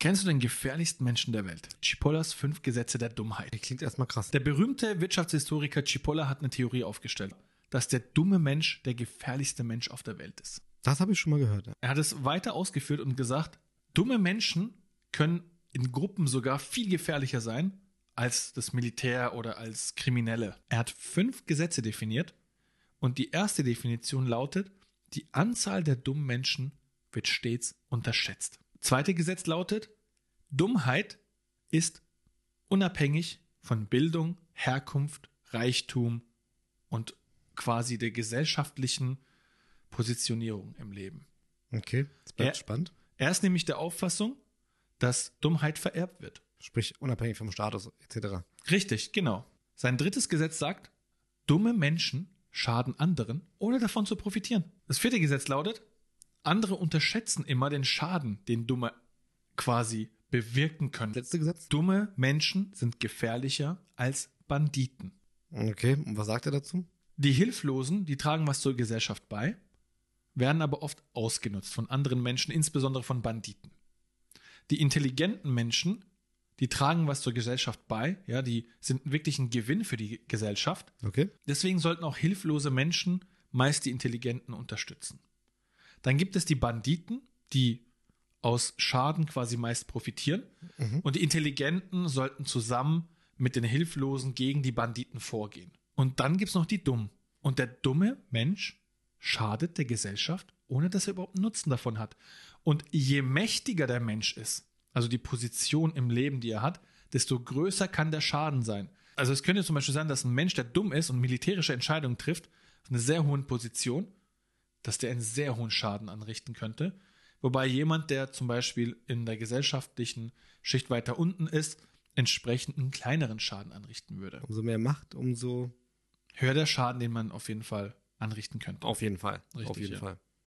Kennst du den gefährlichsten Menschen der Welt? Chipollas fünf Gesetze der Dummheit. Klingt erstmal krass. Der berühmte Wirtschaftshistoriker Cipolla hat eine Theorie aufgestellt, dass der dumme Mensch der gefährlichste Mensch auf der Welt ist. Das habe ich schon mal gehört. Ja. Er hat es weiter ausgeführt und gesagt, dumme Menschen können in Gruppen sogar viel gefährlicher sein als das Militär oder als Kriminelle. Er hat fünf Gesetze definiert und die erste Definition lautet, die Anzahl der dummen Menschen wird stets unterschätzt. Zweite Gesetz lautet, Dummheit ist unabhängig von Bildung, Herkunft, Reichtum und quasi der gesellschaftlichen Positionierung im Leben. Okay, das bleibt Er- spannend. Er ist nämlich der Auffassung, dass Dummheit vererbt wird. Sprich, unabhängig vom Status etc. Richtig, genau. Sein drittes Gesetz sagt, dumme Menschen schaden anderen, ohne davon zu profitieren. Das vierte Gesetz lautet, andere unterschätzen immer den Schaden, den Dumme quasi bewirken können. Letzte Gesetz? Dumme Menschen sind gefährlicher als Banditen. Okay, und was sagt er dazu? Die Hilflosen, die tragen was zur Gesellschaft bei, werden aber oft ausgenutzt von anderen Menschen, insbesondere von Banditen. Die intelligenten Menschen, die tragen was zur Gesellschaft bei, ja, die sind wirklich ein Gewinn für die Gesellschaft. Okay. Deswegen sollten auch hilflose Menschen meist die Intelligenten unterstützen. Dann gibt es die Banditen, die aus Schaden quasi meist profitieren. Und die Intelligenten sollten zusammen mit den Hilflosen gegen die Banditen vorgehen. Und dann gibt's noch die Dummen. Und der dumme Mensch schadet der Gesellschaft, ohne dass er überhaupt einen Nutzen davon hat. Und je mächtiger der Mensch ist, also die Position im Leben, die er hat, desto größer kann der Schaden sein. Also es könnte zum Beispiel sein, dass ein Mensch, der dumm ist und militärische Entscheidungen trifft, auf einer sehr hohen Position, dass der einen sehr hohen Schaden anrichten könnte. Wobei jemand, der zum Beispiel in der gesellschaftlichen Schicht weiter unten ist, entsprechend einen kleineren Schaden anrichten würde. Umso mehr Macht, umso Höher der Schaden, den man auf jeden Fall anrichten könnte. auf jeden Fall. Richtig, auf jeden ja. Fall.